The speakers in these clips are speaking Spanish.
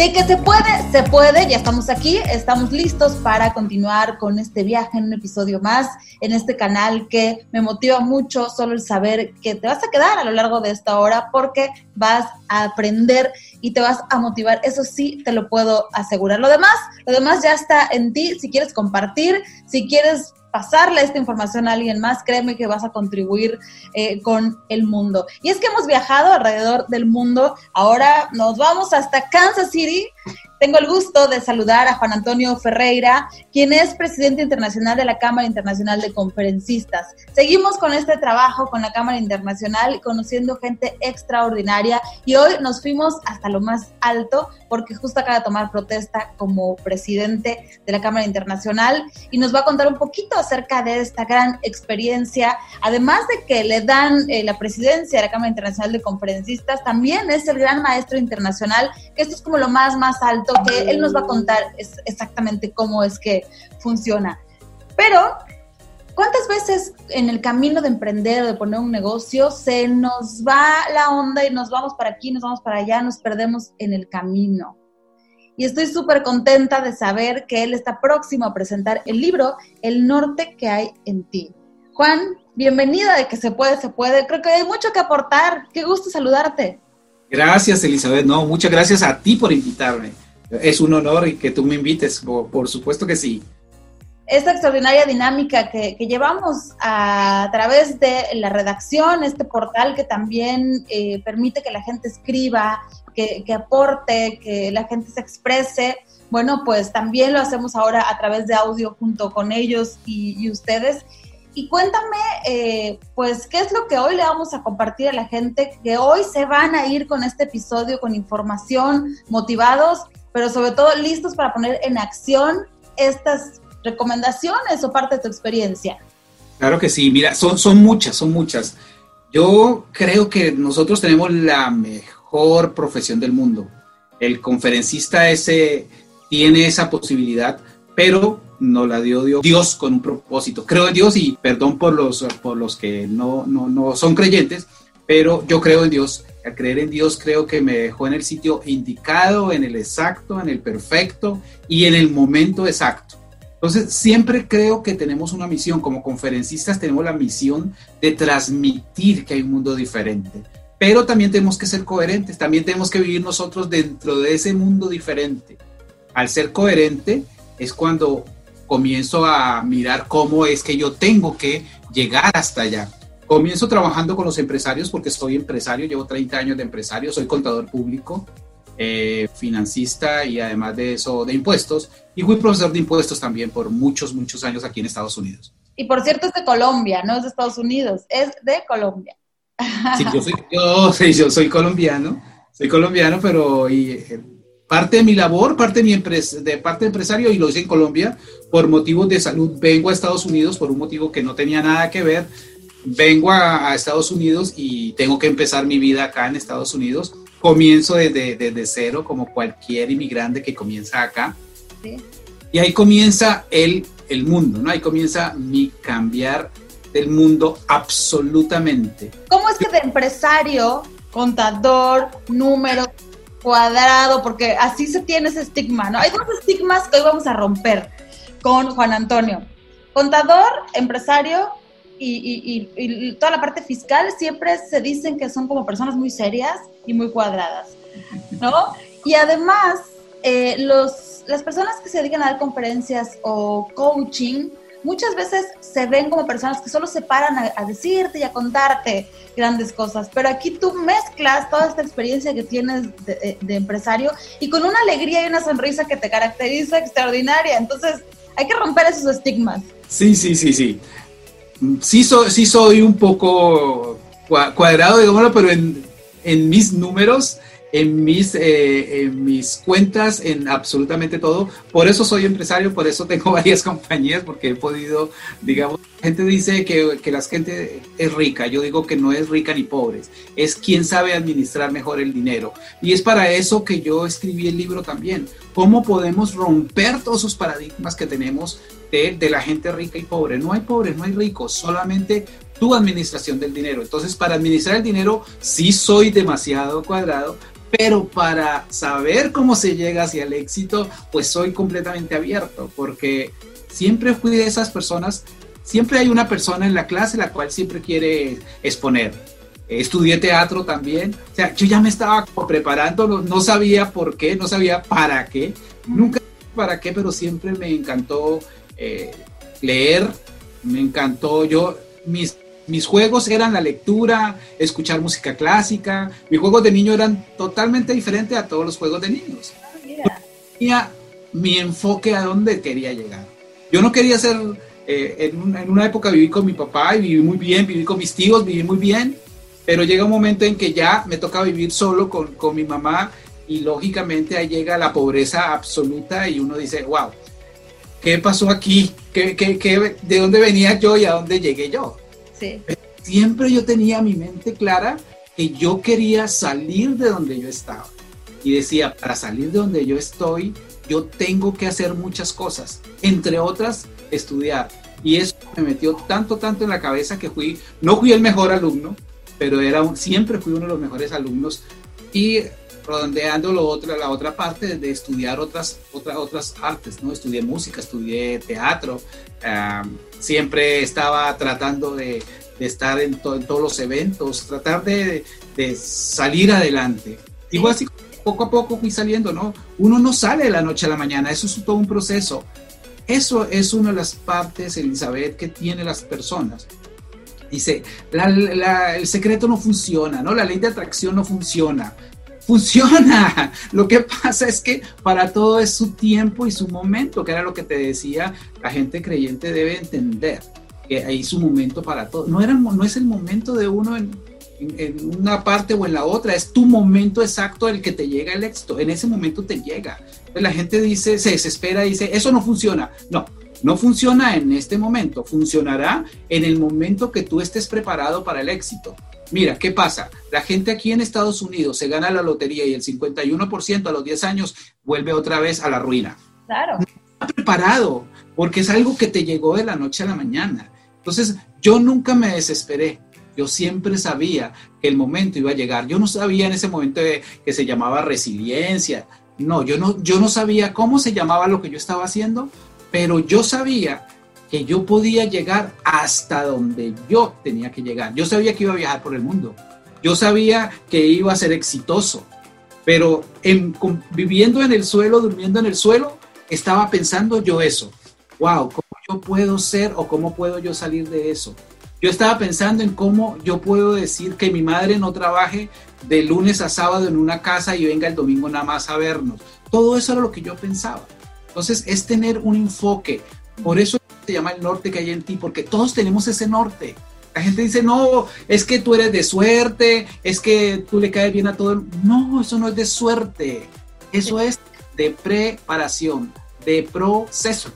De que se puede, se puede, ya estamos aquí, estamos listos para continuar con este viaje en un episodio más en este canal que me motiva mucho solo el saber que te vas a quedar a lo largo de esta hora porque vas a aprender y te vas a motivar, eso sí te lo puedo asegurar. Lo demás, lo demás ya está en ti, si quieres compartir, si quieres pasarle esta información a alguien más, créeme que vas a contribuir eh, con el mundo. Y es que hemos viajado alrededor del mundo, ahora nos vamos hasta Kansas City tengo el gusto de saludar a Juan Antonio Ferreira, quien es presidente internacional de la Cámara Internacional de Conferencistas. Seguimos con este trabajo con la Cámara Internacional, conociendo gente extraordinaria y hoy nos fuimos hasta lo más alto porque justo acaba de tomar protesta como presidente de la Cámara Internacional y nos va a contar un poquito acerca de esta gran experiencia. Además de que le dan eh, la presidencia de la Cámara Internacional de Conferencistas, también es el gran maestro internacional, que esto es como lo más, más alto que él nos va a contar exactamente cómo es que funciona. Pero, ¿cuántas veces en el camino de emprender o de poner un negocio se nos va la onda y nos vamos para aquí, nos vamos para allá, nos perdemos en el camino? Y estoy súper contenta de saber que él está próximo a presentar el libro El norte que hay en ti. Juan, bienvenida de que se puede, se puede. Creo que hay mucho que aportar. Qué gusto saludarte. Gracias, Elizabeth. No, muchas gracias a ti por invitarme es un honor y que tú me invites, por, supuesto que sí. Esta extraordinaria dinámica que, llevamos a, través de la redacción, este portal que también eh, permite que la gente escriba, que, aporte, que la gente se exprese, bueno, pues también lo hacemos ahora a través de audio junto con ellos y, ustedes. Y cuéntame, eh, pues, ¿qué es lo que hoy le vamos a compartir a la gente? Que hoy se van a ir con este episodio con información, motivados pero sobre todo listos para poner en acción estas recomendaciones o parte de tu experiencia. Claro que sí, mira, son, son muchas, son muchas. Yo creo que nosotros tenemos la mejor profesión del mundo. El conferencista ese tiene esa posibilidad, pero no la dio Dios, con un propósito. Creo en Dios y perdón por los, por los que no, no, no son creyentes, pero yo creo en Dios. Al creer en Dios creo que me dejó en el sitio indicado, en el exacto, en el perfecto y en el momento exacto. Entonces, siempre creo que tenemos una misión, como conferencistas tenemos la misión de transmitir que hay un mundo diferente, pero también tenemos que ser coherentes, también tenemos que vivir nosotros dentro de ese mundo diferente. Al ser coherente es cuando comienzo a mirar cómo es que yo tengo que llegar hasta allá. Comienzo trabajando con los empresarios porque soy empresario, llevo 30 años de empresario, soy contador público, eh, financista y además de eso de impuestos. Y fui profesor de impuestos también por muchos, muchos años aquí en Estados Unidos. Y por cierto es de Colombia, no es de Estados Unidos, es de Colombia. Sí, yo soy, yo, soy colombiano, soy colombiano, pero y, eh, parte de mi labor, parte de mi empresa, de parte de empresario, y lo hice en Colombia, por motivos de salud, vengo a Estados Unidos por un motivo que no tenía nada que ver vengo a, Estados Unidos y tengo que empezar mi vida acá en Estados Unidos. Comienzo desde, desde cero, como cualquier inmigrante que comienza acá. Y ahí comienza el, el mundo, ¿no? Ahí comienza mi cambiar del mundo absolutamente. ¿Cómo es que de empresario, contador, número, cuadrado, porque así se tiene ese estigma, ¿no? Hay dos estigmas que hoy vamos a romper con Juan Antonio. Contador, empresario y, toda la parte fiscal siempre se dicen que son como personas muy serias y muy cuadradas, ¿no? Y además, eh, los, las personas que se dedican a dar conferencias o coaching, muchas veces se ven como personas que solo se paran a, decirte y a contarte grandes cosas, pero aquí tú mezclas toda esta experiencia que tienes de, de, empresario y con una alegría y una sonrisa que te caracteriza extraordinaria. Entonces, hay que romper esos estigmas. Sí, sí, sí, sí sí, sí soy un poco cuadrado, digámoslo, pero en, mis números, en mis, eh, en mis cuentas, en absolutamente todo. Por eso soy empresario, por eso tengo varias compañías, porque he podido, digamos, la gente dice que, que la gente es rica, yo digo que no es rica ni pobre, es quien sabe administrar mejor el dinero. Y es para eso que yo escribí el libro también, cómo podemos romper todos esos paradigmas que tenemos de, la gente rica y pobre. No hay pobres, no hay ricos, solamente tu administración del dinero. Entonces, para administrar el dinero, sí soy demasiado cuadrado, pero para saber cómo se llega hacia el éxito, pues soy completamente abierto, porque siempre fui de esas personas, siempre hay una persona en la clase la cual siempre quiere exponer. Estudié teatro también, o sea, yo ya me estaba preparando, no, sabía por qué, no sabía para qué, nunca para qué, pero siempre me encantó eh, leer, me encantó, yo, mis mis juegos eran la lectura, escuchar música clásica. Mis juegos de niño eran totalmente diferentes a todos los juegos de niños. Ah, tenía mi enfoque a dónde quería llegar. Yo no quería ser, eh, en, una época viví con mi papá y viví muy bien, viví con mis tíos, viví muy bien, pero llega un momento en que ya me toca vivir solo con, con mi mamá y lógicamente ahí llega la pobreza absoluta y uno dice, wow, ¿qué pasó aquí? ¿Qué, qué, qué, ¿De dónde venía yo y a dónde llegué yo? Siempre yo tenía mi mente clara que yo quería salir de donde yo estaba. Y decía, para salir de donde yo estoy, yo tengo que hacer muchas cosas, entre otras, estudiar. Y eso me metió tanto, tanto en la cabeza que fui, no fui el mejor alumno, pero era siempre fui uno de los mejores alumnos. Y redondeando lo la otra parte de estudiar otras, otras, otras artes, ¿no? Estudié música, estudié teatro, siempre estaba tratando de, estar en, en, todos los eventos, tratar de, de salir adelante. Igual así poco a poco fui saliendo, ¿no? Uno no sale de la noche a la mañana, eso es todo un proceso. Eso es una de las partes, Elizabeth, que tienen las personas. Dice, el secreto no funciona, ¿no? La ley de atracción no funciona funciona. Lo que pasa es que para todo es su tiempo y su momento, que era lo que te decía, la gente creyente debe entender que hay su momento para todo. No, era, no es el momento de uno en, una parte o en la otra, es tu momento exacto el que te llega el éxito. En ese momento te llega. La gente dice, se desespera dice, eso no funciona. No, no funciona en este momento, funcionará en el momento que tú estés preparado para el éxito. Mira, ¿qué pasa? La gente aquí en Estados Unidos se gana la lotería y el 51% a los 10 años vuelve otra vez a la ruina. Claro. No está preparado, porque es algo que te llegó de la noche a la mañana. Entonces, yo nunca me desesperé. Yo siempre sabía que el momento iba a llegar. Yo no sabía en ese momento que se llamaba resiliencia. No, yo no, yo no sabía cómo se llamaba lo que yo estaba haciendo, pero yo sabía que yo podía llegar hasta donde yo tenía que llegar. Yo sabía que iba a viajar por el mundo. Yo sabía que iba a ser exitoso. Pero viviendo en el suelo, durmiendo en el suelo, estaba pensando yo eso. Wow, ¿cómo yo puedo ser o cómo puedo yo salir de eso? Yo estaba pensando en cómo yo puedo decir que mi madre no trabaje de lunes a sábado en una casa y venga el domingo nada más a vernos. Todo eso era lo que yo pensaba. Entonces es tener un enfoque. Por eso llama el norte que hay en ti, porque todos tenemos ese norte. La gente dice, no, es que tú eres de suerte, es que tú le caes bien a todo. No, eso no es de suerte. Eso es de preparación, de proceso.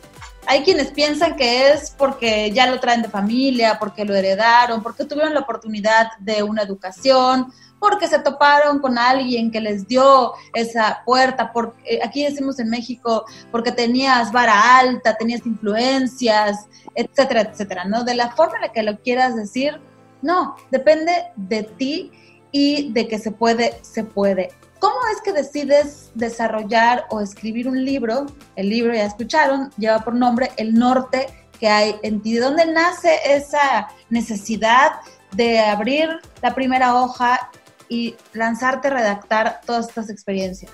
Hay quienes piensan que es porque ya lo traen de familia, porque lo heredaron, porque tuvieron la oportunidad de una educación, porque se toparon con alguien que les dio esa puerta, porque eh, aquí decimos en México, porque tenías vara alta, tenías influencias, etcétera, etcétera, ¿no? De la forma en la que lo quieras decir, no, depende de ti y de que se puede, se puede. ¿Cómo es que decides desarrollar o escribir un libro? El libro, ya escucharon, lleva por nombre El Norte que hay en ti. ¿De dónde nace esa necesidad de abrir la primera hoja y lanzarte a redactar todas estas experiencias?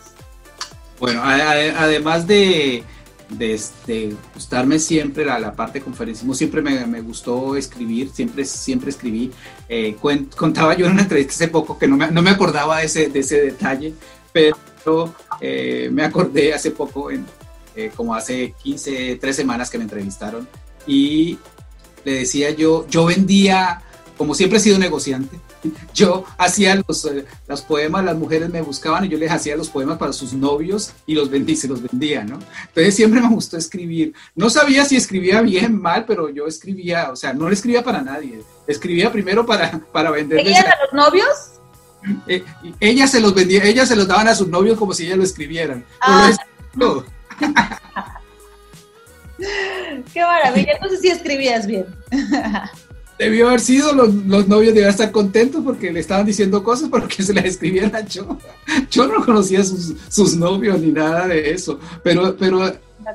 Bueno, además de, de, este, gustarme siempre la, la parte de conferencismo, siempre me, me, gustó escribir, siempre, siempre escribí. Eh, contaba yo en una entrevista hace poco que no me, no me acordaba de ese, de ese detalle, pero eh, me acordé hace poco, en, eh, como hace 15, 3 semanas que me entrevistaron, y le decía yo, yo vendía, como siempre he sido negociante, yo hacía los, eh, los, poemas, las mujeres me buscaban y yo les hacía los poemas para sus novios y los vendí, se los vendía, ¿no? Entonces siempre me gustó escribir. No sabía si escribía bien, mal, pero yo escribía, o sea, no le escribía para nadie. Escribía primero para, para vender. a los novios? Eh, ella se los vendía, ellas se los daban a sus novios como si ellas lo escribieran. Ah. Qué maravilla, entonces sí escribías bien. debió haber sido, los, novios debían estar contentos porque le estaban diciendo cosas porque se las escribiera yo. Yo no conocía sus, sus novios ni nada de eso, pero, pero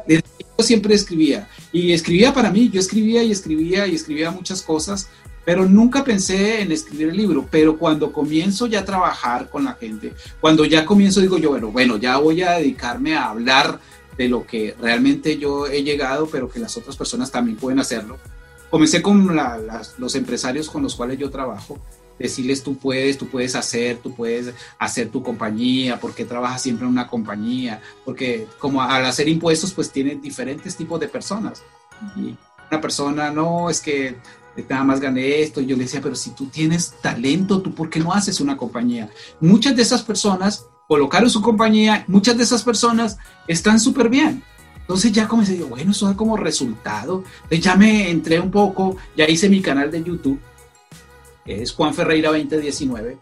yo siempre escribía y escribía para mí, yo escribía y escribía y escribía muchas cosas, pero nunca pensé en escribir el libro, pero cuando comienzo ya a trabajar con la gente, cuando ya comienzo digo yo, bueno, bueno, ya voy a dedicarme a hablar de lo que realmente yo he llegado, pero que las otras personas también pueden hacerlo comencé con los empresarios con los cuales yo trabajo, decirles tú puedes, tú puedes hacer, tú puedes hacer tu compañía, porque trabajas siempre en una compañía, porque como al hacer impuestos pues tienen diferentes tipos de personas. Y una persona, no, es que nada más gané esto, y yo le decía, pero si tú tienes talento, ¿tú por qué no haces una compañía? Muchas de esas personas colocaron su compañía, muchas de esas personas están súper bien entonces ya comencé, yo, bueno, eso da como resultado. Entonces ya me entré un poco, ya hice mi canal de YouTube, que es Juan Ferreira 2019.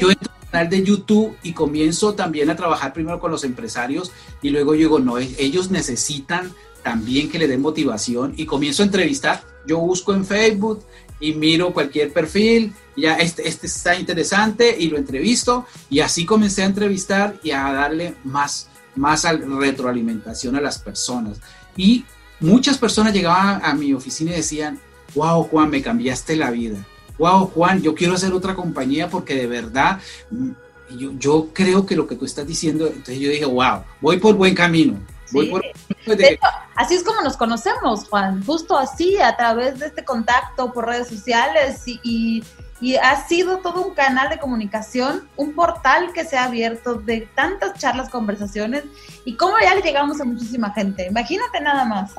Yo entro al canal de YouTube y comienzo también a trabajar primero con los empresarios y luego yo digo, no, e-, ellos necesitan también que le den motivación y comienzo a entrevistar. Yo busco en Facebook y miro cualquier perfil, ya este, este está interesante y lo entrevisto y así comencé a entrevistar y a darle más más retroalimentación a las personas. Y muchas personas llegaban a mi oficina y decían, wow, Juan, me cambiaste la vida. Wow, Juan, yo quiero hacer otra compañía porque de verdad mm, yo, yo creo que lo que tú estás diciendo, entonces yo dije, wow, voy por buen camino. Voy por... así es como nos conocemos, Juan, justo así, a través de este contacto por redes sociales y y ha sido todo un canal de comunicación, un portal que se ha abierto de tantas charlas, conversaciones y cómo ya le llegamos a muchísima gente. Imagínate nada más.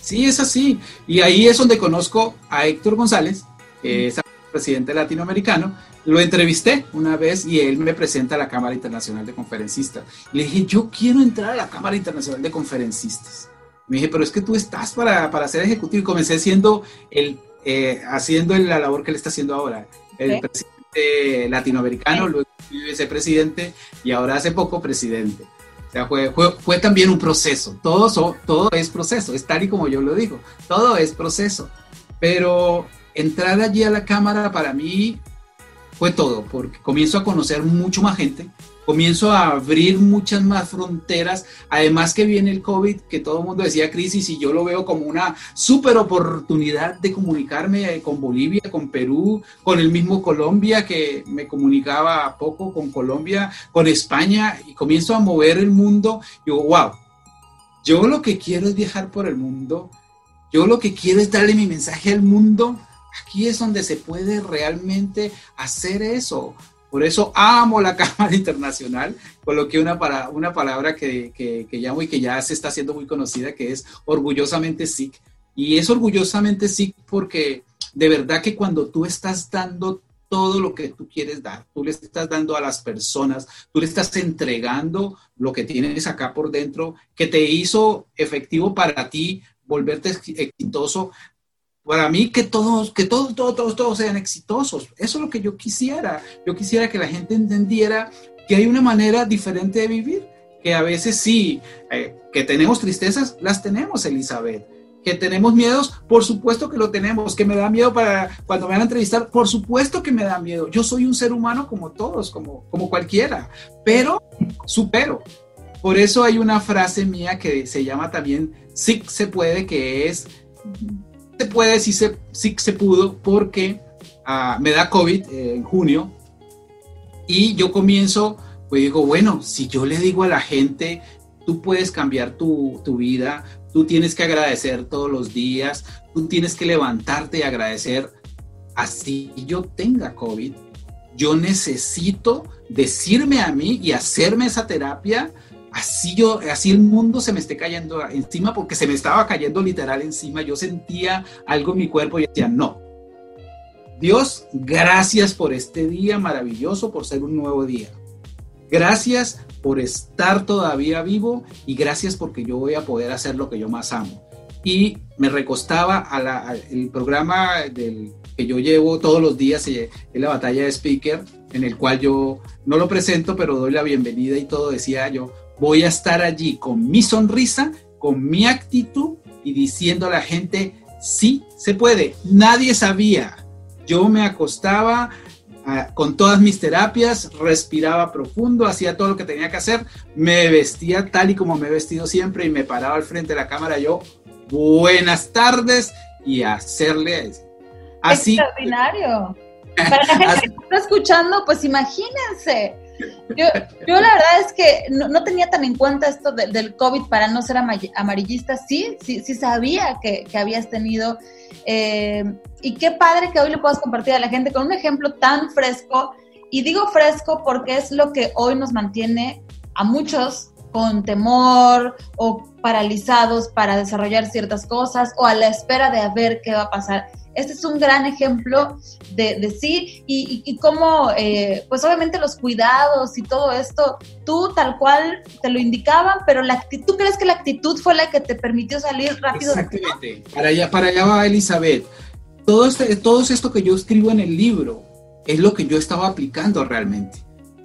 Sí, es así. Y ahí es donde conozco a Héctor González, que es presidente latinoamericano. Lo entrevisté una vez y él me presenta a la Cámara Internacional de Conferencistas. Le dije, yo quiero entrar a la Cámara Internacional de Conferencistas. Me dije, pero es que tú estás para, para ser ejecutivo. Y comencé siendo el eh, haciendo la labor que le está haciendo ahora. El presidente latinoamericano, luego vicepresidente y ahora hace poco presidente. O sea, fue, fue, también un proceso. Todo, todo es proceso, es tal y como yo lo digo. Todo es proceso. Pero entrar allí a la cámara para mí fue todo, porque comienzo a conocer mucho más gente, comienzo a abrir muchas más fronteras, además que viene el COVID, que todo el mundo decía crisis, y yo lo veo como una súper oportunidad de comunicarme con Bolivia, con Perú, con el mismo Colombia, que me comunicaba poco con Colombia, con España, y comienzo a mover el mundo, y digo, wow, yo lo que quiero es viajar por el mundo, yo lo que quiero es darle mi mensaje al mundo, aquí es donde se puede realmente hacer eso, por eso amo la Cámara Internacional. Coloqué una, para, una palabra que, que, que, llamo y que ya se está haciendo muy conocida, que es orgullosamente SIC. Y es orgullosamente SIC porque de verdad que cuando tú estás dando todo lo que tú quieres dar, tú le estás dando a las personas, tú le estás entregando lo que tienes acá por dentro, que te hizo efectivo para ti, volverte exitoso, para mí que todos, que todos, todos, todos, todos sean exitosos. Eso es lo que yo quisiera. Yo quisiera que la gente entendiera que hay una manera diferente de vivir, que a veces sí, eh, que tenemos tristezas, las tenemos, Elizabeth. Que tenemos miedos, por supuesto que lo tenemos. Que me da miedo para cuando me van a entrevistar, por supuesto que me da miedo. Yo soy un ser humano como todos, como, como cualquiera, pero supero. Por eso hay una frase mía que se llama también sí se puede, que es se puede, sí se, sí se pudo, porque ah, me da COVID eh, en junio y yo comienzo, pues digo, bueno, si yo le digo a la gente, tú puedes cambiar tu, tu vida, tú tienes que agradecer todos los días, tú tienes que levantarte y agradecer, así yo tenga COVID, yo necesito decirme a mí y hacerme esa terapia así yo, así el mundo se me esté cayendo encima porque se me estaba cayendo literal encima. Yo sentía algo en mi cuerpo y decía, no. Dios, gracias por este día maravilloso, por ser un nuevo día. Gracias por estar todavía vivo y gracias porque yo voy a poder hacer lo que yo más amo. Y me recostaba al programa del, que yo llevo todos los días, en la batalla de speaker, en el cual yo no lo presento, pero doy la bienvenida y todo, decía yo, voy a estar allí con mi sonrisa, con mi actitud y diciendo a la gente, Sí, se puede. Nadie sabía. Yo me acostaba ah, con todas mis terapias, respiraba profundo, hacía todo lo que tenía que hacer, me vestía tal y como me he vestido siempre y me paraba al frente de la cámara yo, buenas tardes y hacerle así. Extraordinario. Para la gente que está escuchando, pues imagínense. Yo, yo la verdad es que no, tenía tan en cuenta esto del COVID para no ser amarillista. Sí, sí, sí sabía que, que habías tenido. Eh, y qué padre que hoy lo puedas compartir a la gente con un ejemplo tan fresco. Y digo fresco porque es lo que hoy nos mantiene a muchos con temor o paralizados para desarrollar ciertas cosas o a la espera de ver qué va a pasar. Este es un gran ejemplo de, sí y, y, cómo, eh, pues obviamente los cuidados y todo esto, tú tal cual te lo indicaban, pero la actitud, ¿tú crees que la actitud fue la que te permitió salir rápido? Exactamente, para allá, para allá va Elizabeth. Todo, este, todo esto que yo escribo en el libro es lo que yo estaba aplicando realmente.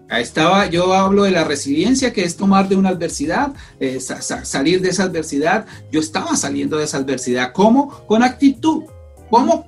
Estaba, yo hablo de la resiliencia, que es tomar de una adversidad, eh, salir de esa adversidad. Yo estaba saliendo de esa adversidad. ¿Cómo? Con actitud. ¿Cómo?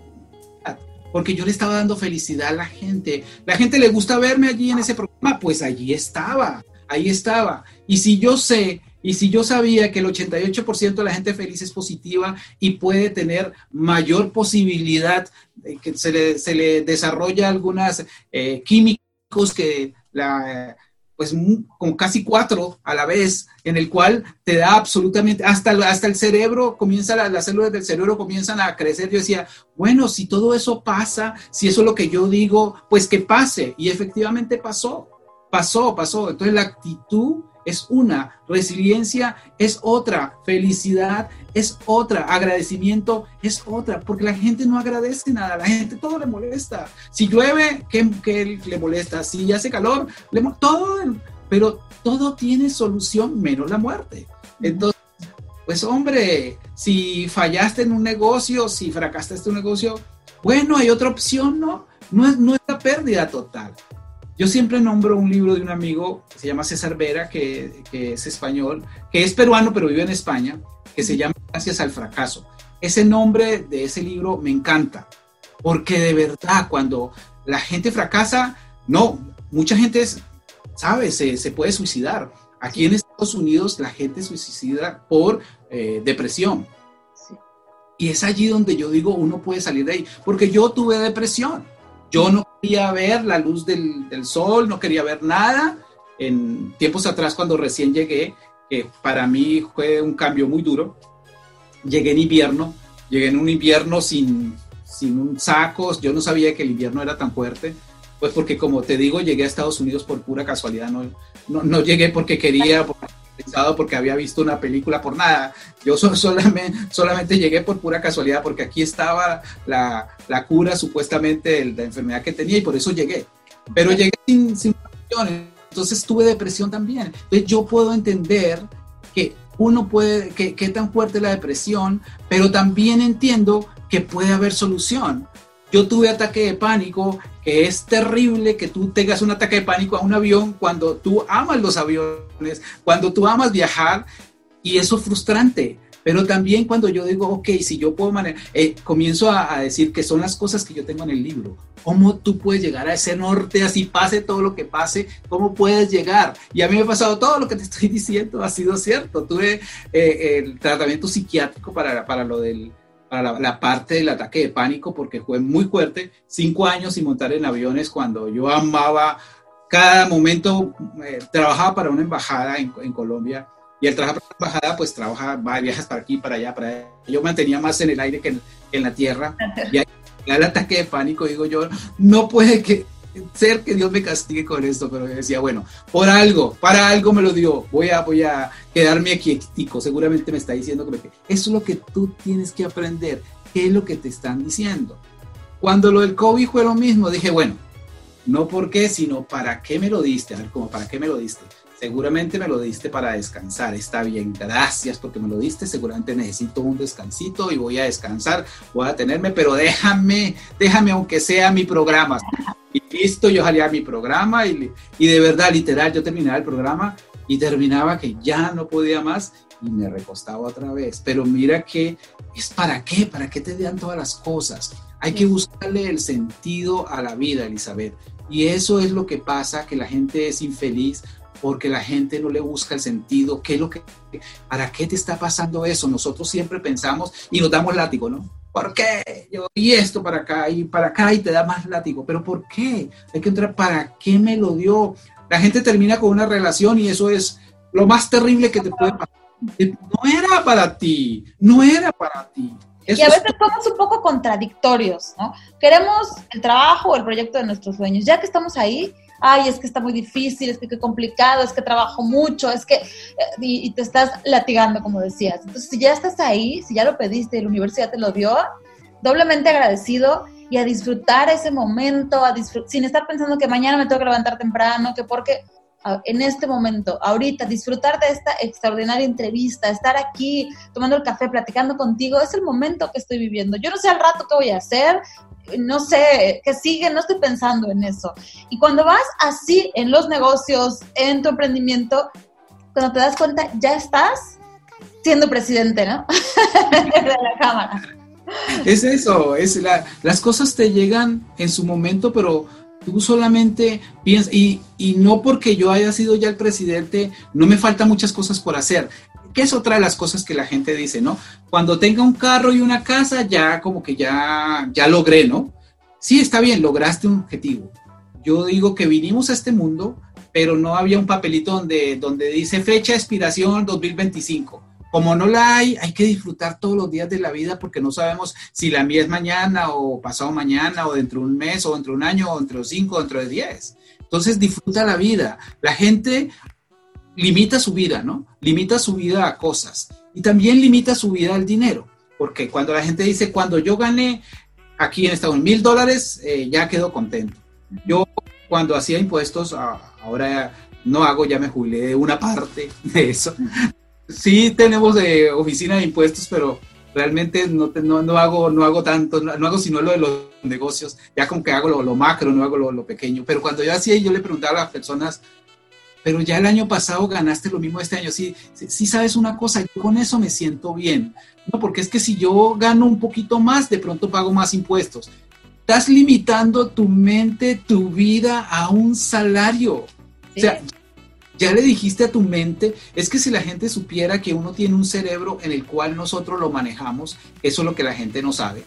Porque yo le estaba dando felicidad a la gente. La gente le gusta verme allí en ese programa, pues allí estaba, ahí estaba. Y si yo sé, y si yo sabía que el 88% de la gente feliz es positiva y puede tener mayor posibilidad de que se le, se le desarrolla algunas eh, químicos que la pues con casi cuatro a la vez, en el cual te da absolutamente, hasta, hasta el cerebro comienza, las células del cerebro comienzan a crecer. Yo decía, bueno, si todo eso pasa, si eso es lo que yo digo, pues que pase. Y efectivamente pasó, pasó, pasó. Entonces la actitud es una, resiliencia es otra, felicidad es otra, agradecimiento es otra, porque la gente no agradece nada, la gente todo le molesta. Si llueve, ¿qué, le molesta? Si hace calor, le, todo, pero todo tiene solución menos la muerte. Entonces, pues hombre, si fallaste en un negocio, si fracasaste en un negocio, bueno, hay otra opción, ¿no? No es, no es la pérdida total. Yo siempre nombro un libro de un amigo que se llama César Vera, que, es español, que es peruano pero vive en España, que se llama Gracias al fracaso. Ese nombre de ese libro me encanta, porque de verdad cuando la gente fracasa, no, mucha gente, sabe, se, se puede suicidar. Aquí en Estados Unidos la gente suicida por eh, depresión. Y es allí donde yo digo, uno puede salir de ahí, porque yo tuve depresión. Yo no quería ver la luz del, sol, no quería ver nada. En tiempos atrás, cuando recién llegué, que para mí fue un cambio muy duro, llegué en invierno, llegué en un invierno sin, sin un sacos, yo no sabía que el invierno era tan fuerte, pues porque como te digo, llegué a Estados Unidos por pura casualidad, no, no, no llegué porque quería, pensado porque había visto una película por nada. Yo solamente, solamente llegué por pura casualidad porque aquí estaba la, la cura supuestamente de la enfermedad que tenía y por eso llegué. Pero llegué sin, sin entonces tuve depresión también. Entonces yo puedo entender que uno puede, que, que tan fuerte la depresión, pero también entiendo que puede haber solución. Yo tuve ataque de pánico, que es terrible que tú tengas un ataque de pánico a un avión cuando tú amas los aviones, cuando tú amas viajar, y eso es frustrante. Pero también cuando yo digo, ok, si yo puedo manejar, eh, comienzo a, decir que son las cosas que yo tengo en el libro. ¿Cómo tú puedes llegar a ese norte, así pase todo lo que pase? ¿Cómo puedes llegar? Y a mí me ha pasado todo lo que te estoy diciendo, ha sido cierto. Tuve eh, el tratamiento psiquiátrico para, para lo del la, parte del ataque de pánico porque fue muy fuerte. Cinco años sin montar en aviones cuando yo amaba cada momento. Eh, trabajaba para una embajada en, Colombia y al trabajar para una embajada, pues trabaja, va, viajas para aquí, para allá, para allá. Yo mantenía más en el aire que en, la tierra. Y ahí, el ataque de pánico, digo yo, no puede que, ser que Dios me castigue con esto, pero decía, bueno, por algo, para algo me lo dio, voy a, voy a quedarme quietico, seguramente me está diciendo que eso es lo que tú tienes que aprender, qué es lo que te están diciendo. Cuando lo del COVID fue lo mismo, dije, bueno, no por qué, sino para qué me lo diste, a ver, como para qué me lo diste. Seguramente me lo diste para descansar, está bien, gracias porque me lo diste, seguramente necesito un descansito y voy a descansar, voy a tenerme, pero déjame, déjame aunque sea mi programa. Y listo, yo salía a mi programa y, y de verdad, literal, yo terminaba el programa y terminaba que ya no podía más y me recostaba otra vez. Pero mira que es para qué, para qué te dan todas las cosas. Hay que buscarle el sentido a la vida, Elizabeth. Y eso es lo que pasa, que la gente es infeliz porque la gente no le busca el sentido, qué es lo que, para qué te está pasando eso. Nosotros siempre pensamos y nos damos látigo, ¿no? ¿Por qué? Yo, y esto para acá y para acá y te da más látigo. Pero ¿por qué? Hay que entrar, ¿para qué me lo dio? La gente termina con una relación y eso es lo más terrible que te puede pasar. No era para ti, no era para ti. Y a veces somos un poco contradictorios, ¿no? Queremos el trabajo o el proyecto de nuestros sueños. Ya que estamos ahí, ay, es que está muy difícil, es que qué complicado, es que trabajo mucho, es que, eh, y, te estás latigando, como decías. Entonces, si ya estás ahí, si ya lo pediste y la universidad te lo dio, doblemente agradecido y a disfrutar ese momento, a sin estar pensando que mañana me tengo que levantar temprano, que porque en este momento, ahorita, disfrutar de esta extraordinaria entrevista, estar aquí tomando el café, platicando contigo, es el momento que estoy viviendo. Yo no sé al rato qué voy a hacer, no sé qué sigue, no estoy pensando en eso. Y cuando vas así en los negocios, en tu emprendimiento, cuando te das cuenta, ya estás siendo presidente, ¿no? de la Cámara. Es eso, es la, las cosas te llegan en su momento, pero Tú solamente piensas, y, y no porque yo haya sido ya el presidente, no me faltan muchas cosas por hacer que es otra de las cosas que la gente dice, ¿no? Cuando tenga un carro y una casa, ya como que ya, ya logré, ¿no? Sí, está bien, lograste un objetivo. Yo digo que vinimos a este mundo, pero no había un papelito donde, donde dice fecha de expiración 2025 como no la hay, hay que disfrutar todos los días de la vida porque no sabemos si la mía es mañana o pasado mañana o dentro de un mes o dentro de un año o dentro de cinco o dentro de diez. Entonces disfruta la vida. La gente limita su vida, ¿no? Limita su vida a cosas y también limita su vida al dinero. Porque cuando la gente dice, cuando yo gané aquí en Estados Unidos mil dólares, eh, ya quedo contento. Yo cuando hacía impuestos, ahora no hago, ya me jubilé de una parte de eso, sí tenemos de oficina de impuestos, pero realmente no, no, hago, no hago tanto, no, hago sino lo de los negocios, ya como que hago lo, macro, no hago lo, pequeño. Pero cuando yo hacía, yo le preguntaba a las personas, pero ya el año pasado ganaste lo mismo este año, sí, sí, sabes una cosa, yo con eso me siento bien, no, porque es que si yo gano un poquito más, de pronto pago más impuestos. Estás limitando tu mente, tu vida a un salario. O sea, ya le dijiste a tu mente, es que si la gente supiera que uno tiene un cerebro en el cual nosotros lo manejamos, eso es lo que la gente no sabe.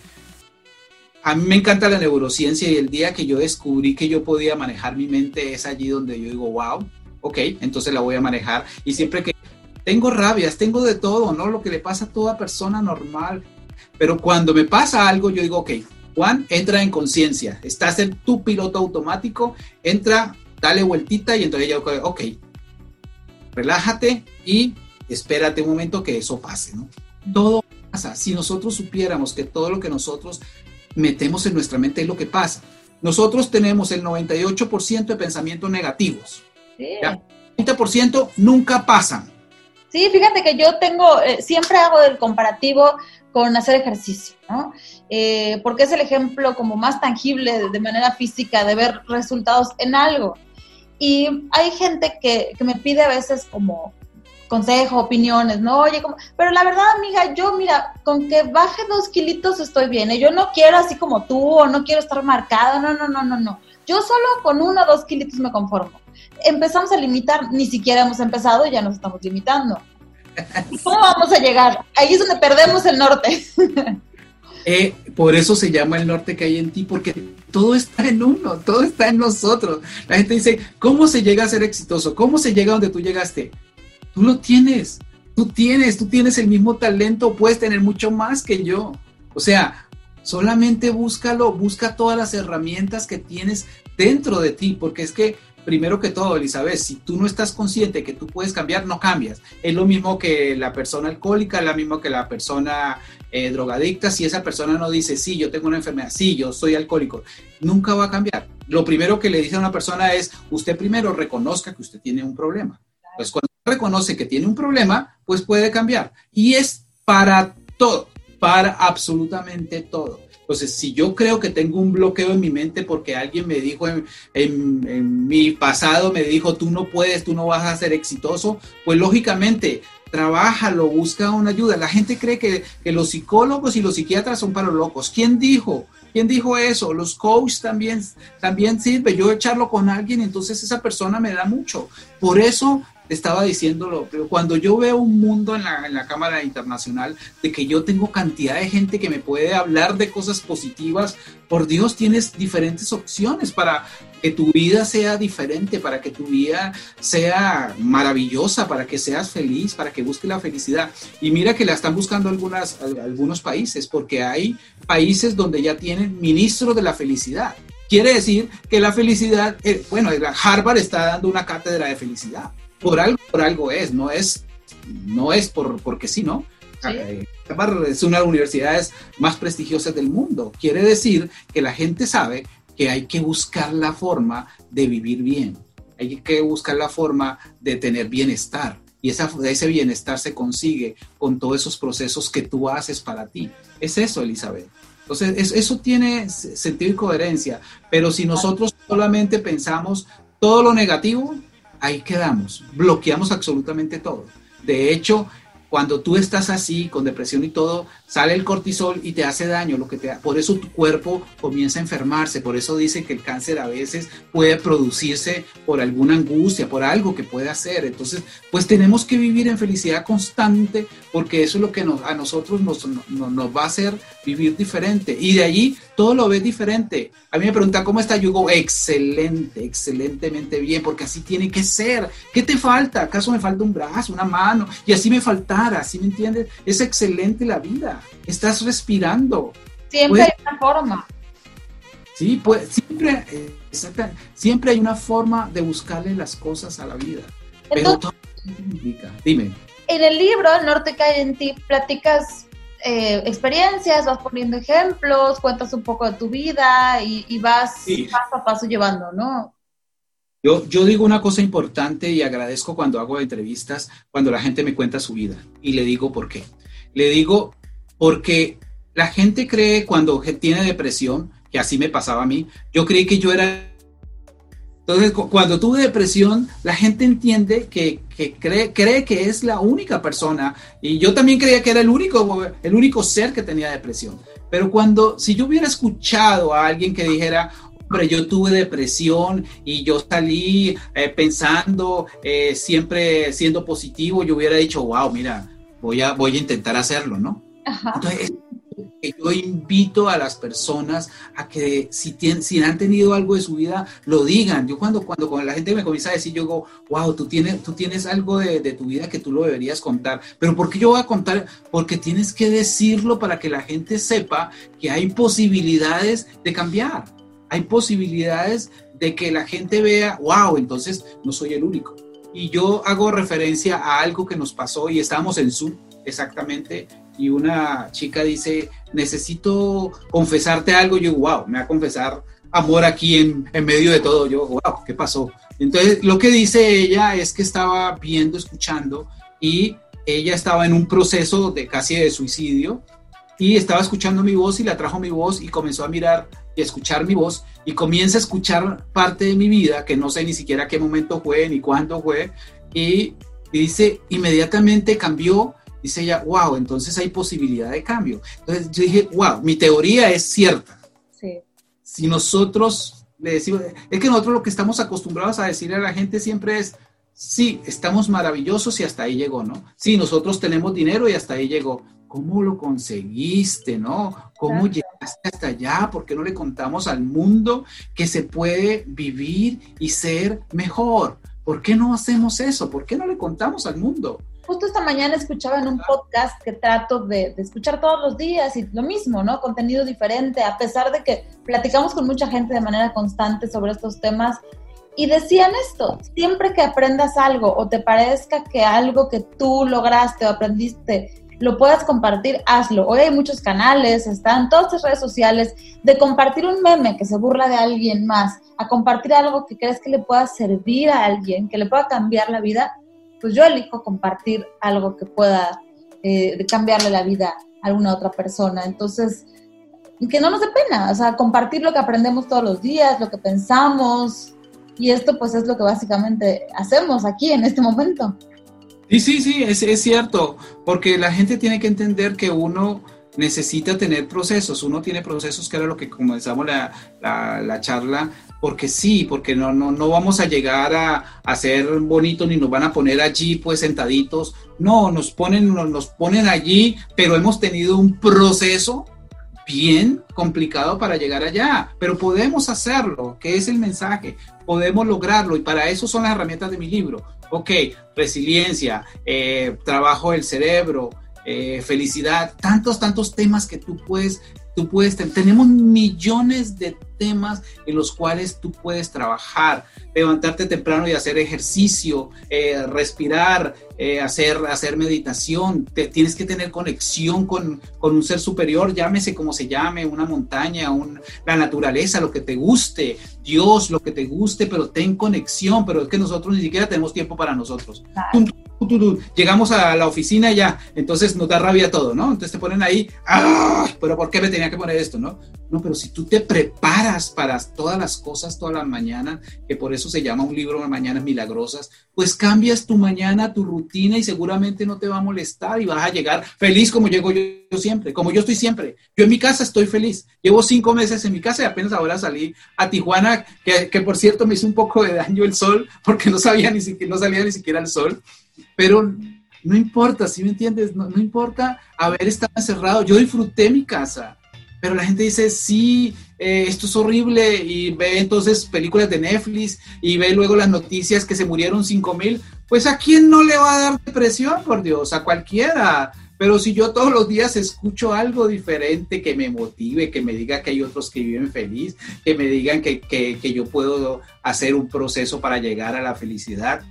A mí me encanta la neurociencia y el día que yo descubrí que yo podía manejar mi mente es allí donde yo digo, wow, ok, entonces la voy a manejar. Y siempre que tengo rabias, tengo de todo, ¿no? Lo que le pasa a toda persona normal. Pero cuando me pasa algo, yo digo, ok, Juan, entra en conciencia, estás en tu piloto automático, entra, dale vueltita y entonces ya, ok, relájate y espérate un momento que eso pase, ¿no? Todo pasa. Si nosotros supiéramos que todo lo que nosotros metemos en nuestra mente es lo que pasa. Nosotros tenemos el 98% de pensamientos negativos. Sí. El 20% nunca pasan. Sí, fíjate que yo tengo, eh, siempre hago el comparativo con hacer ejercicio, ¿no? Eh, porque es el ejemplo como más tangible de manera física de ver resultados en algo. Y hay gente que, me pide a veces como consejo, opiniones, ¿no? Oye, como, pero la verdad, amiga, yo, mira, con que baje dos kilitos estoy bien, ¿eh? yo no quiero así como tú, o no quiero estar marcada, no, no, no, no, no. Yo solo con uno o dos kilitos me conformo. Empezamos a limitar, ni siquiera hemos empezado y ya nos estamos limitando. ¿Cómo vamos a llegar? Ahí es donde perdemos el norte. Eh, por eso se llama el norte que hay en ti, porque todo está en uno, todo está en nosotros. La gente dice, ¿cómo se llega a ser exitoso? ¿Cómo se llega a donde tú llegaste? Tú lo tienes, tú tienes, tú tienes el mismo talento, puedes tener mucho más que yo. O sea, solamente búscalo, busca todas las herramientas que tienes dentro de ti, porque es que primero que todo, Elizabeth, si tú no estás consciente que tú puedes cambiar, no cambias. Es lo mismo que la persona alcohólica, es lo mismo que la persona eh, drogadicta. Si esa persona no dice, sí, yo tengo una enfermedad, sí, yo soy alcohólico, nunca va a cambiar. Lo primero que le dice a una persona es, usted primero reconozca que usted tiene un problema. Pues cuando reconoce que tiene un problema, pues puede cambiar. Y es para todo, para absolutamente todo. Entonces, si yo creo que tengo un bloqueo en mi mente porque alguien me dijo en, mi pasado, me dijo, tú no puedes, tú no vas a ser exitoso, pues lógicamente, trabájalo, busca una ayuda. La gente cree que, que los psicólogos y los psiquiatras son para los locos. ¿Quién dijo? ¿Quién dijo eso? Los coaches también, también sirve. Yo echarlo con alguien, entonces esa persona me da mucho. Por eso estaba diciéndolo, pero cuando yo veo un mundo en la, en la, Cámara Internacional de que yo tengo cantidad de gente que me puede hablar de cosas positivas, por Dios tienes diferentes opciones para que tu vida sea diferente, para que tu vida sea maravillosa, para que seas feliz, para que busques la felicidad. Y mira que la están buscando algunas, algunos países, porque hay países donde ya tienen ministro de la felicidad. Quiere decir que la felicidad, eh, bueno, Harvard está dando una cátedra de felicidad por algo, por algo es, no es, no es por, porque sí, ¿no? Eh, es una de las universidades más prestigiosas del mundo. Quiere decir que la gente sabe que hay que buscar la forma de vivir bien, hay que buscar la forma de tener bienestar. Y esa, ese bienestar se consigue con todos esos procesos que tú haces para ti. Es eso, Elizabeth. Entonces, eso tiene sentido y coherencia. Pero si nosotros solamente pensamos todo lo negativo, ahí quedamos, bloqueamos absolutamente todo. De hecho, cuando tú estás así, con depresión y todo, sale el cortisol y te hace daño, lo que te por eso tu cuerpo comienza a enfermarse, por eso dicen que el cáncer a veces puede producirse por alguna angustia, por algo que puede hacer. Entonces, pues tenemos que vivir en felicidad constante porque eso es lo que nos, a nosotros nos, nos va a hacer vivir diferente. Y de allí todo lo ves diferente. A mí me pregunta cómo está, yo digo, excelente, excelentemente bien, porque así tiene que ser. ¿Qué te falta? ¿Acaso me falta un brazo, una mano? Y así me faltara, ¿sí me entiendes? Es excelente la vida estás respirando. Siempre hay una forma. Sí, pues siempre, siempre hay una forma de buscarle las cosas a la vida. pero todo Dime. En el libro El Norte cae en ti, platicas eh, experiencias, vas poniendo ejemplos, cuentas un poco de tu vida y, vas paso a paso llevando, ¿no? Yo, yo digo una cosa importante y agradezco cuando hago entrevistas, cuando la gente me cuenta su vida y le digo por qué. Le digo porque la gente cree cuando tiene depresión, que así me pasaba a mí, yo creí que yo era... Entonces, cuando tuve depresión, la gente entiende que, cree, cree, que es la única persona, y yo también creía que era el único, el único ser que tenía depresión. Pero cuando, si yo hubiera escuchado a alguien que dijera, hombre, yo tuve depresión y yo salí eh, pensando, eh, siempre siendo positivo, yo hubiera dicho, wow, mira, voy a, voy a intentar hacerlo, ¿no? Entonces, yo invito a las personas a que si, tienen, si han tenido algo de su vida, lo digan. Yo cuando, cuando, la gente me comienza a decir, yo digo, wow, tú tienes, tú tienes algo de, de, tu vida que tú lo deberías contar. Pero ¿por qué yo voy a contar? Porque tienes que decirlo para que la gente sepa que hay posibilidades de cambiar. Hay posibilidades de que la gente vea, wow, entonces no soy el único. Y yo hago referencia a algo que nos pasó y estábamos en Zoom exactamente y una chica dice, necesito confesarte algo, yo, wow, me va a confesar amor aquí en, en medio de todo, yo, wow, ¿qué pasó? Entonces, lo que dice ella es que estaba viendo, escuchando y ella estaba en un proceso de casi de suicidio y estaba escuchando mi voz y la trajo mi voz y comenzó a mirar y escuchar mi voz y comienza a escuchar parte de mi vida que no sé ni siquiera qué momento fue ni cuándo fue y, y dice inmediatamente cambió dice ella, wow, entonces hay posibilidad de cambio. Entonces yo dije, wow, mi teoría es cierta. Sí. Si nosotros le decimos, es que nosotros lo que estamos acostumbrados a decirle a la gente siempre es, sí, estamos maravillosos y hasta ahí llegó, ¿no? Sí, nosotros tenemos dinero y hasta ahí llegó. ¿Cómo lo conseguiste, no? ¿Cómo llegaste hasta allá? ¿Por qué no le contamos al mundo que se puede vivir y ser mejor? ¿Por qué no hacemos eso? ¿Por qué no le contamos al mundo? Justo esta mañana escuchaba en un podcast que trato de, escuchar todos los días y lo mismo, ¿no? Contenido diferente, a pesar de que platicamos con mucha gente de manera constante sobre estos temas. Y decían esto, siempre que aprendas algo o te parezca que algo que tú lograste o aprendiste lo puedas compartir, hazlo. Hoy hay muchos canales, están todas las redes sociales, de compartir un meme que se burla de alguien más, a compartir algo que crees que le pueda servir a alguien, que le pueda cambiar la vida, pues yo elijo compartir algo que pueda eh, cambiarle la vida a alguna otra persona. Entonces, que no nos dé pena, o sea, compartir lo que aprendemos todos los días, lo que pensamos, y esto pues es lo que básicamente hacemos aquí en este momento. Sí, sí, sí, es, es cierto, porque la gente tiene que entender que uno necesita tener procesos, uno tiene procesos que era lo que comenzamos la, la, charla, porque sí, porque no, no, no vamos a llegar a, a, ser bonitos ni nos van a poner allí pues sentaditos, no, nos ponen, nos, ponen allí, pero hemos tenido un proceso bien complicado para llegar allá, pero podemos hacerlo, que es el mensaje, podemos lograrlo y para eso son las herramientas de mi libro. Ok, resiliencia, eh, trabajo del cerebro, eh, felicidad, tantos, tantos temas que tú puedes, tú puedes, tenemos millones de temas en los cuales tú puedes trabajar, levantarte temprano y hacer ejercicio, eh, respirar, eh, hacer, hacer meditación, te, tienes que tener conexión con, con, un ser superior, llámese como se llame, una montaña, un, la naturaleza, lo que te guste, Dios, lo que te guste, pero ten conexión, pero es que nosotros ni siquiera tenemos tiempo para nosotros. Llegamos a la oficina ya, entonces nos da rabia todo, ¿no? Entonces te ponen ahí, ¡ah! Pero ¿por qué me tenía que poner esto, no? No, pero si tú te preparas para todas las cosas todas las mañanas, que por eso se llama un libro de Mañanas Milagrosas, pues cambias tu mañana, tu rutina y seguramente no te va a molestar y vas a llegar feliz como llego yo, siempre, como yo estoy siempre. Yo en mi casa estoy feliz. Llevo cinco meses en mi casa y apenas ahora salí a Tijuana, que, por cierto me hizo un poco de daño el sol porque no sabía ni siquiera, no salía ni siquiera el sol, pero no importa, ¿sí me entiendes? No, no importa haber estado encerrado. Yo disfruté mi casa pero la gente dice, sí, eh, esto es horrible y ve entonces películas de Netflix y ve luego las noticias que se murieron 5 mil, pues a quién no le va a dar depresión, por Dios, a cualquiera. Pero si yo todos los días escucho algo diferente que me motive, que me diga que hay otros que viven feliz, que me digan que, que, que yo puedo hacer un proceso para llegar a la felicidad,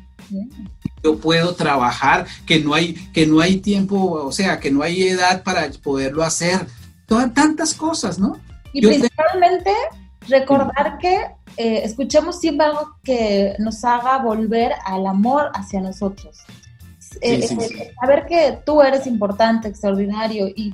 yo puedo trabajar, que no hay, que no hay tiempo, o sea, que no hay edad para poderlo hacer todas tantas cosas, ¿no? Y principalmente recordar que eh, escuchemos siempre algo que nos haga volver al amor hacia nosotros. Eh, eh, saber que tú eres importante, extraordinario y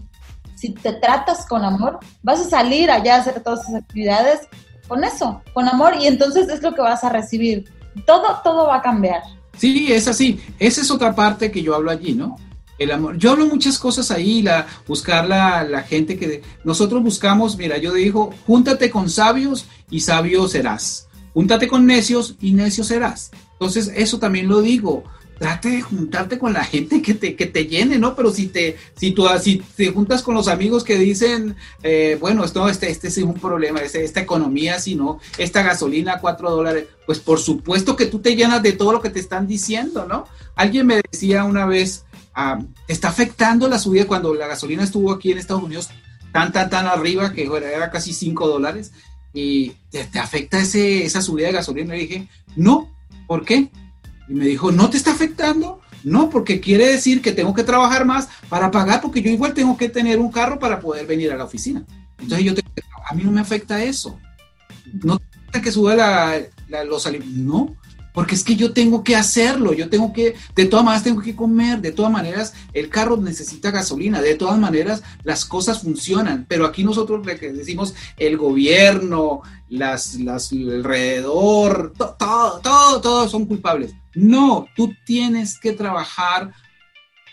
si te tratas con amor, vas a salir allá a hacer todas esas actividades con eso, con amor y entonces es lo que vas a recibir. Todo, todo va a cambiar. Sí, es así. Esa es otra parte que yo hablo allí, ¿no? El amor. Yo hablo muchas cosas ahí, la, buscar la, la gente que nosotros buscamos, mira, yo digo, júntate con sabios y sabio serás. Júntate con necios y necio serás. Entonces, eso también lo digo. Trate de juntarte con la gente que te, que te llene, ¿no? Pero si te, si tú, te juntas con los amigos que dicen, eh, bueno, esto, este, este es un problema, este, esta economía, si no, esta gasolina, cuatro dólares, pues por supuesto que tú te llenas de todo lo que te están diciendo, ¿no? Alguien me decía una vez, Ah, está afectando la subida cuando la gasolina estuvo aquí en Estados Unidos tan, tan, tan arriba que era casi 5 dólares y te, afecta ese, esa subida de gasolina. Y dije, no, ¿por qué? Y me dijo, ¿no te está afectando? No, porque quiere decir que tengo que trabajar más para pagar, porque yo igual tengo que tener un carro para poder venir a la oficina. Entonces yo te, a mí no me afecta eso. No te que suba la, los alimentos. No, porque es que yo tengo que hacerlo, yo tengo que, de todas maneras tengo que comer, de todas maneras el carro necesita gasolina, de todas maneras las cosas funcionan, pero aquí nosotros decimos el gobierno, las, las alrededor, todo, todo, todos son culpables. No, tú tienes que trabajar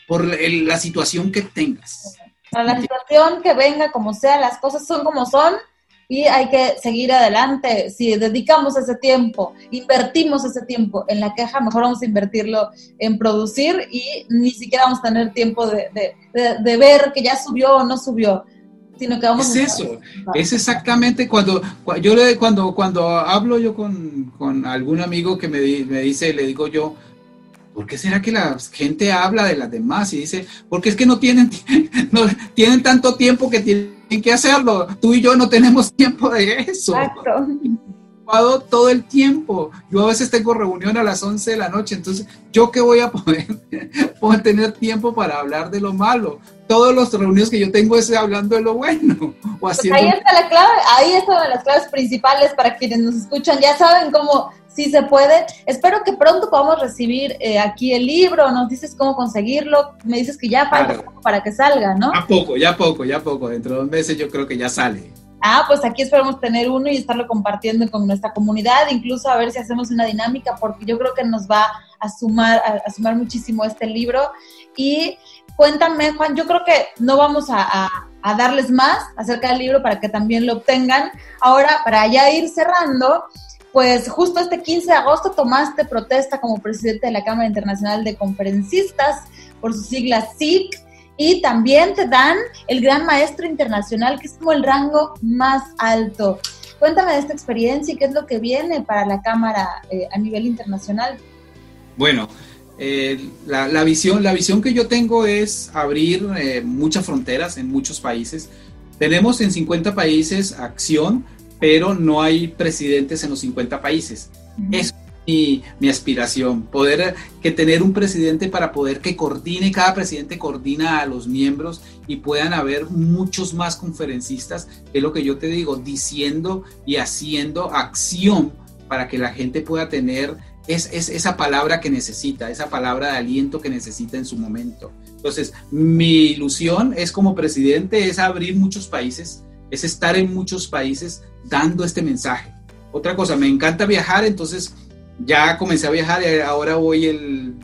por la situación que tengas. Para la situación que venga, como sea, las cosas son como son y hay que seguir adelante. Si dedicamos ese tiempo, invertimos ese tiempo en la queja, mejor vamos a invertirlo en producir y ni siquiera vamos a tener tiempo de, de, ver que ya subió o no subió. Sino que vamos es eso, es exactamente cuando yo le, cuando, cuando hablo yo con, con algún amigo que me, me dice, le digo yo, ¿por qué será que la gente habla de las demás y dice, porque es que no tienen, no, tienen tanto tiempo que tienen que hacerlo? Tú y yo no tenemos tiempo de eso. Exacto. Todo el tiempo. Yo a veces tengo reunión a las 11 de la noche, entonces, ¿yo qué voy a poder, poder tener tiempo para hablar de lo malo? Todos los reuniones que yo tengo es hablando de lo bueno. O pues ahí está la clave, ahí es una de las claves principales para quienes nos escuchan. Ya saben cómo sí se puede. Espero que pronto podamos recibir eh, aquí el libro, nos dices cómo conseguirlo, me dices que ya falta poco para que salga, ¿no? Ya poco, ya poco, ya poco, dentro de dos meses yo creo que ya sale. Ah, pues aquí esperamos tener uno y estarlo compartiendo con nuestra comunidad, incluso a ver si hacemos una dinámica, porque yo creo que nos va a sumar, a, sumar muchísimo este libro. Y cuéntame, Juan, yo creo que no vamos a, a, darles más acerca del libro para que también lo obtengan. Ahora, para ya ir cerrando, pues justo este 15 de agosto tomaste protesta como presidente de la Cámara Internacional de Conferencistas, por sus siglas SIC, y también te dan el Gran Maestro Internacional, que es como el rango más alto. Cuéntame de esta experiencia y qué es lo que viene para la Cámara eh, a nivel internacional. Bueno, eh, la, visión, la visión que yo tengo es abrir eh, muchas fronteras en muchos países. Tenemos en 50 países acción, pero no hay presidentes en los 50 países. Es mi, mi, aspiración, poder que tener un presidente para poder que coordine, cada presidente coordina a los miembros y puedan haber muchos más conferencistas, es lo que yo te digo, diciendo y haciendo acción para que la gente pueda tener es, es, esa palabra que necesita, esa palabra de aliento que necesita en su momento. Entonces, mi ilusión es como presidente, es abrir muchos países, es estar en muchos países dando este mensaje. Otra cosa, me encanta viajar, entonces ya comencé a viajar y ahora voy el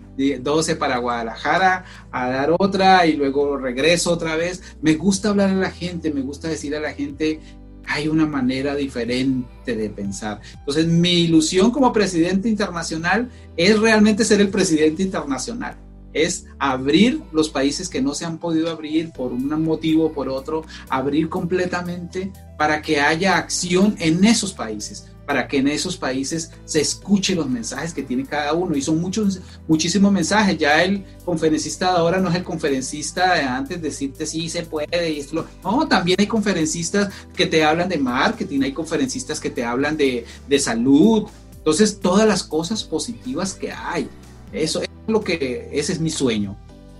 12 para Guadalajara a dar otra y luego regreso otra vez. Me gusta hablar a la gente, me gusta decir a la gente, hay una manera diferente de pensar. Entonces, mi ilusión como presidente internacional es realmente ser el presidente internacional es abrir los países que no se han podido abrir por un motivo o por otro, abrir completamente para que haya acción en esos países, para que en esos países se escuchen los mensajes que tiene cada uno. Y son muchos, muchísimos mensajes. Ya el conferencista de ahora no es el conferencista de antes de decirte sí se puede y esto. No, también hay conferencistas que te hablan de marketing, hay conferencistas que te hablan de, de salud. Entonces, todas las cosas positivas que hay. Eso es lo que, ese es mi sueño.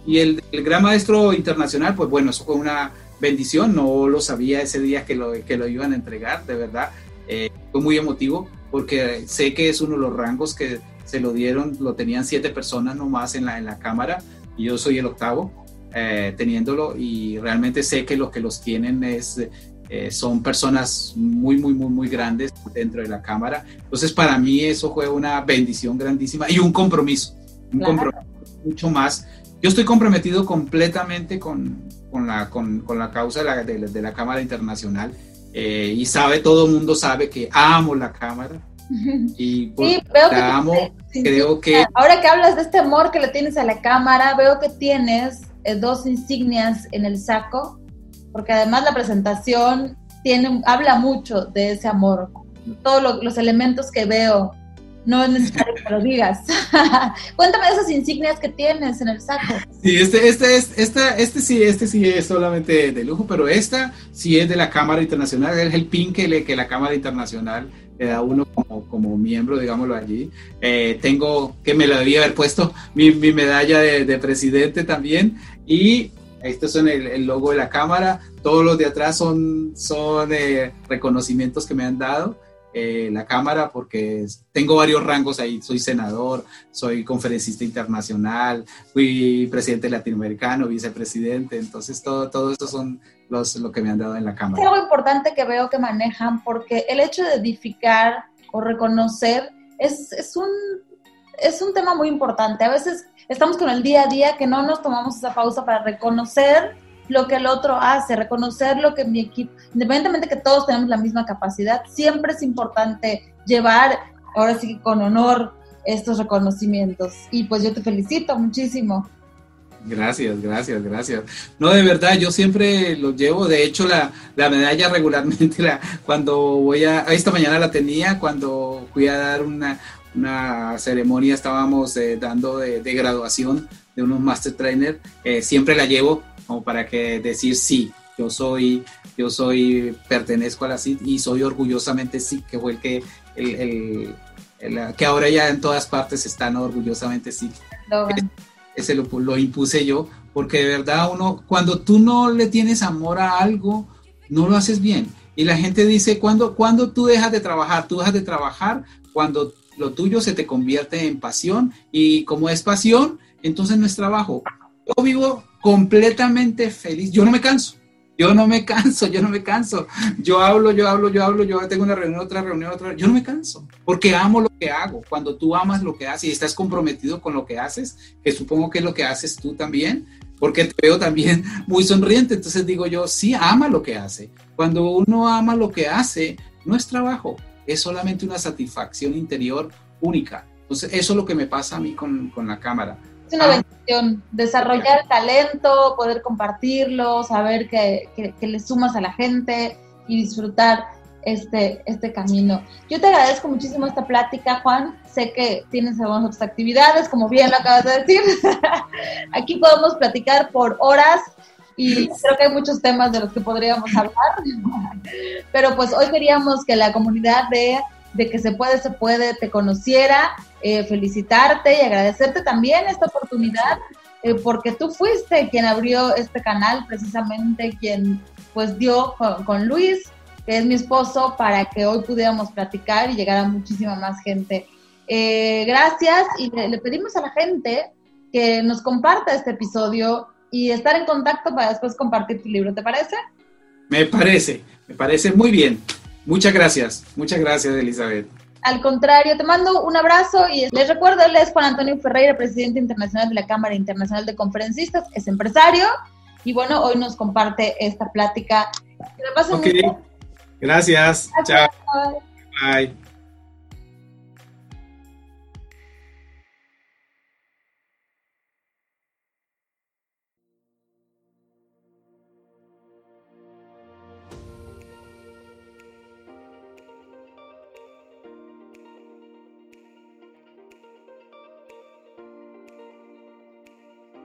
Y el, gran maestro internacional, pues bueno, eso fue una bendición, no lo sabía ese día que lo, que lo iban a entregar, de verdad. Eh, fue muy emotivo porque sé que es uno de los rangos que se lo dieron, lo tenían siete personas nomás en la, en la cámara y yo soy el octavo eh, teniéndolo y realmente sé que los que los tienen es, eh, son personas muy, muy, muy, muy grandes dentro de la cámara. Entonces para mí eso fue una bendición grandísima y un compromiso un compromiso mucho más. Yo estoy comprometido completamente con, con, la, con, con, la causa de la, de, la, Cámara Internacional eh, y sabe, todo el mundo sabe que amo la Cámara. Y sí, veo que amo, creo que... Ahora que hablas de este amor que le tienes a la Cámara, veo que tienes eh, dos insignias en el saco, porque además la presentación tiene, habla mucho de ese amor. Todos los elementos que veo no es necesario que lo digas. Cuéntame esas insignias que tienes en el saco. Sí, este, este, es, esta, este sí, este sí es solamente de lujo, pero esta sí es de la Cámara Internacional, es el pin que, le, que la Cámara Internacional le da uno como, como miembro, digámoslo allí. Eh, tengo, que me lo debía haber puesto, mi, mi medalla de, presidente también, y estos son el, el, logo de la Cámara, todos los de atrás son, son eh, reconocimientos que me han dado. Eh, la Cámara porque tengo varios rangos ahí. Soy senador, soy conferencista internacional, fui presidente latinoamericano, vicepresidente. Entonces, todo, todo eso son los, lo que me han dado en la Cámara. Es algo importante que veo que manejan porque el hecho de edificar o reconocer es, es, un, es un tema muy importante. A veces estamos con el día a día que no nos tomamos esa pausa para reconocer lo que el otro hace, reconocer lo que mi equipo, independientemente que todos tenemos la misma capacidad, siempre es importante llevar, ahora sí con honor, estos reconocimientos. Y pues yo te felicito muchísimo. Gracias, gracias, gracias. No, de verdad, yo siempre lo llevo. De hecho, la, la medalla regularmente, la, cuando voy a, esta mañana la tenía, cuando fui a dar una, una ceremonia, estábamos eh, dando de, graduación de unos master trainer, eh, siempre la llevo como para que decir sí, yo soy, yo soy, pertenezco a la CID y soy orgullosamente sí, que fue el que, el, que ahora ya en todas partes están orgullosamente sí. Ese lo, lo impuse yo, porque de verdad uno, cuando tú no le tienes amor a algo, no lo haces bien. Y la gente dice, cuando, cuando tú dejas de trabajar? Tú dejas de trabajar cuando lo tuyo se te convierte en pasión y como es pasión, entonces no es trabajo. Yo vivo completamente feliz, yo no me canso. Yo no me canso, yo no me canso. Yo hablo, yo hablo, yo hablo, yo tengo una reunión, otra reunión, otra. Yo no me canso, porque amo lo que hago. Cuando tú amas lo que haces y estás comprometido con lo que haces, que supongo que es lo que haces tú también, porque te veo también muy sonriente. Entonces digo yo, sí, ama lo que hace. Cuando uno ama lo que hace, no es trabajo, es solamente una satisfacción interior única. Entonces, eso es lo que me pasa a mí con, con la cámara. Una bendición, desarrollar talento, poder compartirlo, saber que, que, le sumas a la gente y disfrutar este, este camino. Yo te agradezco muchísimo esta plática, Juan. Sé que tienes algunas otras actividades, como bien lo acabas de decir. Aquí podemos platicar por horas y creo que hay muchos temas de los que podríamos hablar. Pero pues hoy queríamos que la comunidad de, de que se puede, se puede, te conociera eh, felicitarte y agradecerte también esta oportunidad, eh, porque tú fuiste quien abrió este canal, precisamente quien pues dio con, Luis, que es mi esposo, para que hoy pudiéramos platicar y llegar a muchísima más gente. Eh, gracias y le, pedimos a la gente que nos comparta este episodio y estar en contacto para después compartir tu libro, ¿te parece? Me parece, me parece muy bien. Muchas gracias, muchas gracias Elizabeth. Al contrario, te mando un abrazo y les recuerdo, él es Juan Antonio Ferreira, presidente internacional de la Cámara Internacional de Conferencistas, es empresario y bueno, hoy nos comparte esta plática. Que Gracias. Chao. Bye.